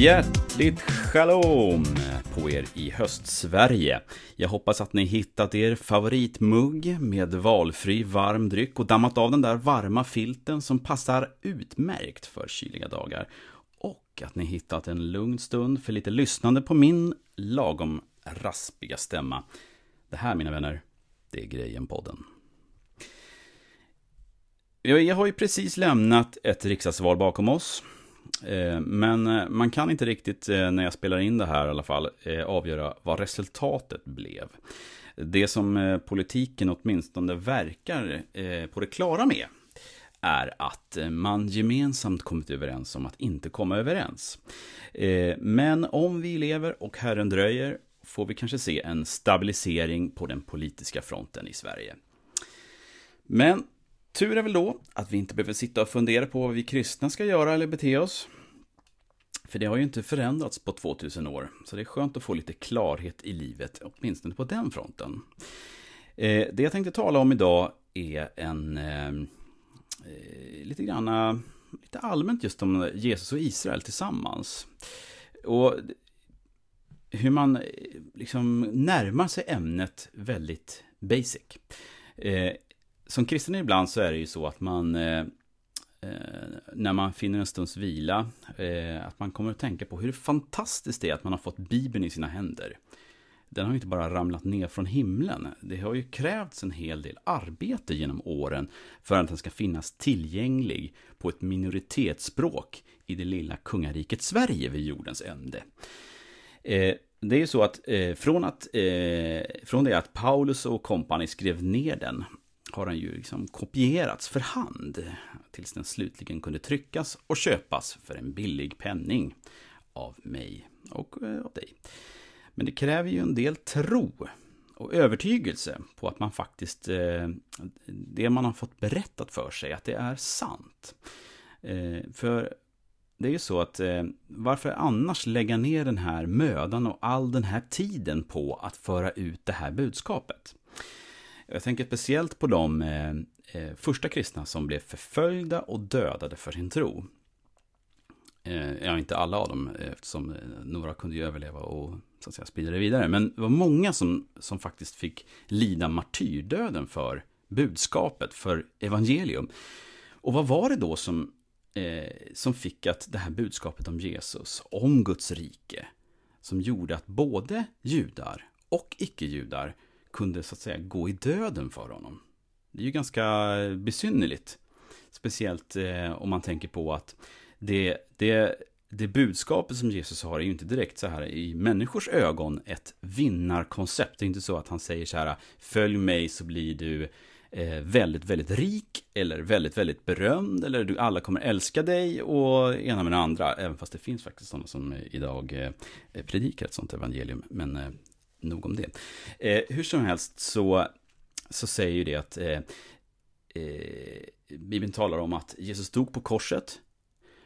Hjärtligt shalom på er i höstsverige. Jag hoppas att ni hittat er favoritmugg med valfri varm dryck och dammat av den där varma filten som passar utmärkt för kyliga dagar. Och att ni hittat en lugn stund för lite lyssnande på min lagom raspiga stämma. Det här, mina vänner, det är Grejen-podden. Jag har ju precis lämnat ett riksdagsval bakom oss. Eh, men eh, man kan inte riktigt, eh, när jag spelar in det här i alla fall, avgöra vad resultatet blev. Det som politiken åtminstone verkar på det klara med är att man gemensamt kommit överens om att inte komma överens. Men om vi lever och Herren dröjer får vi kanske se en stabilisering på den politiska fronten i Sverige. Men Tur är väl då att vi inte behöver sitta och fundera på vad vi kristna ska göra eller bete oss. För det har ju inte förändrats på 2000 år, så det är skönt att få lite klarhet i livet, åtminstone på den fronten. Eh, det jag tänkte tala om idag är en eh, lite grann, lite allmänt just om Jesus och Israel tillsammans. Och hur man eh, liksom närmar sig ämnet väldigt basic. Eh, som kristen ibland så är det ju så att man eh, eh, när man finner en stunds vila, eh, att man kommer att tänka på hur fantastiskt det är att man har fått Bibeln i sina händer. Den har ju inte bara ramlat ner från himlen. Det har ju krävts en hel del arbete genom åren för att den ska finnas tillgänglig på ett minoritetsspråk i det lilla kungariket Sverige vid jordens ände. Eh, det är ju så att eh, från, att eh, från det att Paulus och kompani skrev ner den har den ju liksom kopierats för hand tills den slutligen kunde tryckas och köpas för en billig penning av mig och eh, av dig. Men det kräver ju en del tro och övertygelse på att man faktiskt, eh, det man har fått berättat för sig, att det är sant. Eh, för det är ju så att varför annars lägga ner den här mödan och all den här tiden på att föra ut det här budskapet? Jag tänker speciellt på de eh, eh, första kristna som blev förföljda och dödade för sin tro. Eh, ja, inte alla av dem, eh, eftersom eh, några kunde ju överleva och så att säga, sprida det vidare. Men det var många som, som faktiskt fick lida martyrdöden för budskapet, för evangelium. Och vad var det då som, eh, som fick att det här budskapet om Jesus, om Guds rike, som gjorde att både judar och icke-judar kunde så att säga gå i döden för honom. Det är ju ganska besynnerligt. Speciellt eh, om man tänker på att det, det, det budskapet som Jesus har är ju inte direkt så här i människors ögon ett vinnarkoncept. Det är inte så att han säger så här, följ mig så blir du eh, väldigt, väldigt rik eller väldigt, väldigt berömd eller du, alla kommer älska dig och ena med den andra. Även fast det finns faktiskt sådana som idag eh, predikar ett sådant evangelium. Men eh, nog om det. Eh, hur som helst så, så säger ju det att eh, eh, Bibeln talar om att Jesus dog på korset,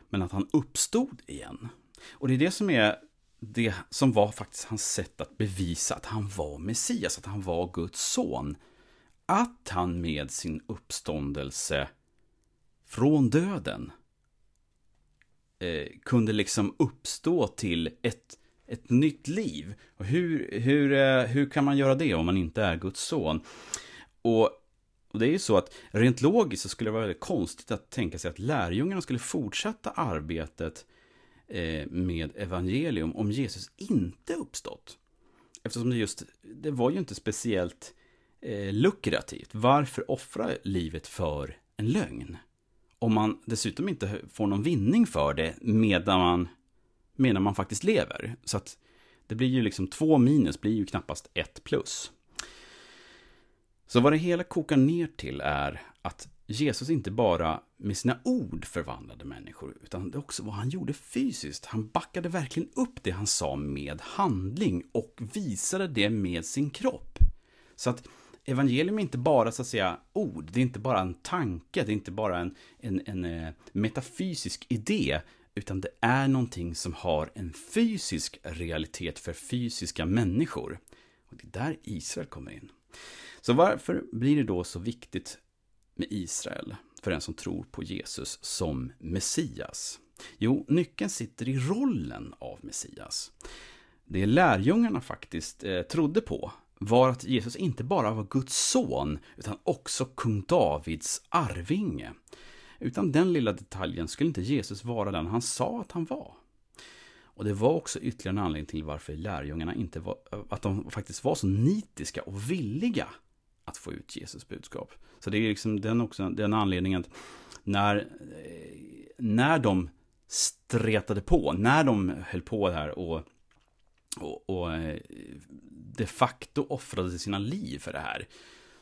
men att han uppstod igen. Och det är det som är det som var faktiskt hans sätt att bevisa att han var Messias, att han var Guds son. Att han med sin uppståndelse från döden eh, kunde liksom uppstå till ett ett nytt liv. Och hur, hur, eh, hur kan man göra det om man inte är Guds son? Och, och det är ju så att rent logiskt så skulle det vara väldigt konstigt att tänka sig att lärjungarna skulle fortsätta arbetet eh, med evangelium om Jesus inte uppstått. Eftersom det just, det var ju inte speciellt eh, lukrativt. Varför offra livet för en lögn? Om man dessutom inte får någon vinning för det medan man medan man faktiskt lever. Så att det blir ju liksom två minus blir ju knappast ett plus. Så vad det hela kokar ner till är att Jesus inte bara med sina ord förvandlade människor, utan det också vad han gjorde fysiskt. Han backade verkligen upp det han sa med handling och visade det med sin kropp. Så att evangelium är inte bara så att säga ord, det är inte bara en tanke, det är inte bara en, en, en eh, metafysisk idé, utan det är någonting som har en fysisk realitet för fysiska människor. Och det är där Israel kommer in. Så varför blir det då så viktigt med Israel för den som tror på Jesus som Messias? Jo, nyckeln sitter i rollen av Messias. Det lärjungarna faktiskt eh, trodde på var att Jesus inte bara var Guds son, utan också kung Davids arvinge. Utan den lilla detaljen skulle inte Jesus vara den han sa att han var. Och det var också ytterligare en anledning till varför lärjungarna inte var, att de faktiskt var så nitiska och villiga att få ut Jesus budskap. Så det är liksom den också den anledningen att när, eh, när de stretade på, när de höll på här och, och, och eh, de facto offrade sina liv för det här,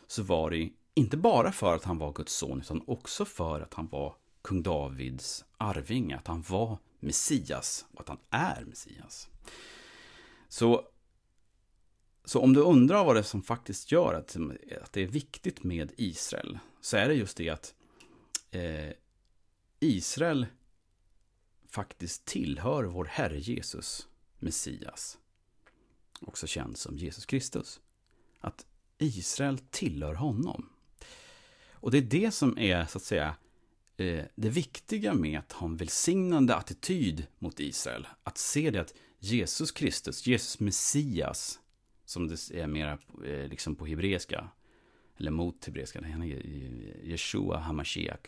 så var det inte bara för att han var Guds son, utan också för att han var kung Davids arvinge, att han var Messias och att han är Messias. Så, så om du undrar vad det är som faktiskt gör att, att det är viktigt med Israel, så är det just det att eh, Israel faktiskt tillhör vår Herre Jesus, Messias, också känd som Jesus Kristus. Att Israel tillhör honom. Och det är det som är, så att säga, eh, det viktiga med att ha en välsignande attityd mot Israel. Att se det att Jesus Kristus, Jesus Messias, som det är mera eh, liksom på hebreiska, eller mot hebreiska, han är Yeshua Hamashiach,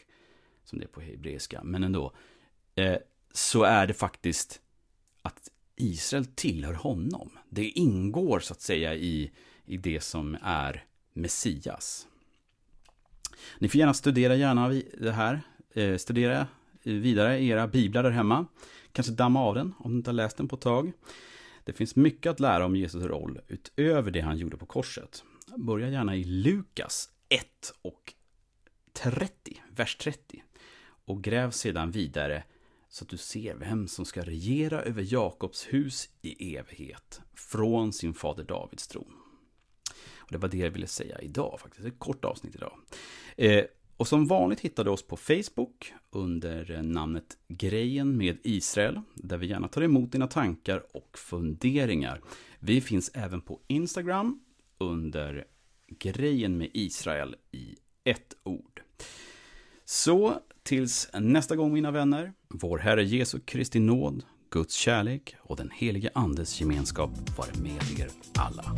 som det är på hebreiska, men ändå, eh, så är det faktiskt att Israel tillhör honom. Det ingår så att säga i, i det som är Messias. Ni får gärna studera gärna det här. Eh, studera eh, vidare i era biblar där hemma. Kanske damma av den om du inte har läst den på ett tag. Det finns mycket att lära om Jesus roll utöver det han gjorde på korset. Börja gärna i Lukas 1 och 30, vers 30. Och gräv sedan vidare så att du ser vem som ska regera över Jakobs hus i evighet från sin fader Davids tron. Och det var det jag ville säga idag faktiskt, ett kort avsnitt idag. Eh, och som vanligt hittar du oss på Facebook under eh, namnet Grejen med Israel, där vi gärna tar emot dina tankar och funderingar. Vi finns även på Instagram under Grejen med Israel i ett ord. Så tills nästa gång mina vänner, vår Herre Jesu Kristi nåd, Guds kärlek och den helige Andes gemenskap vare med er alla.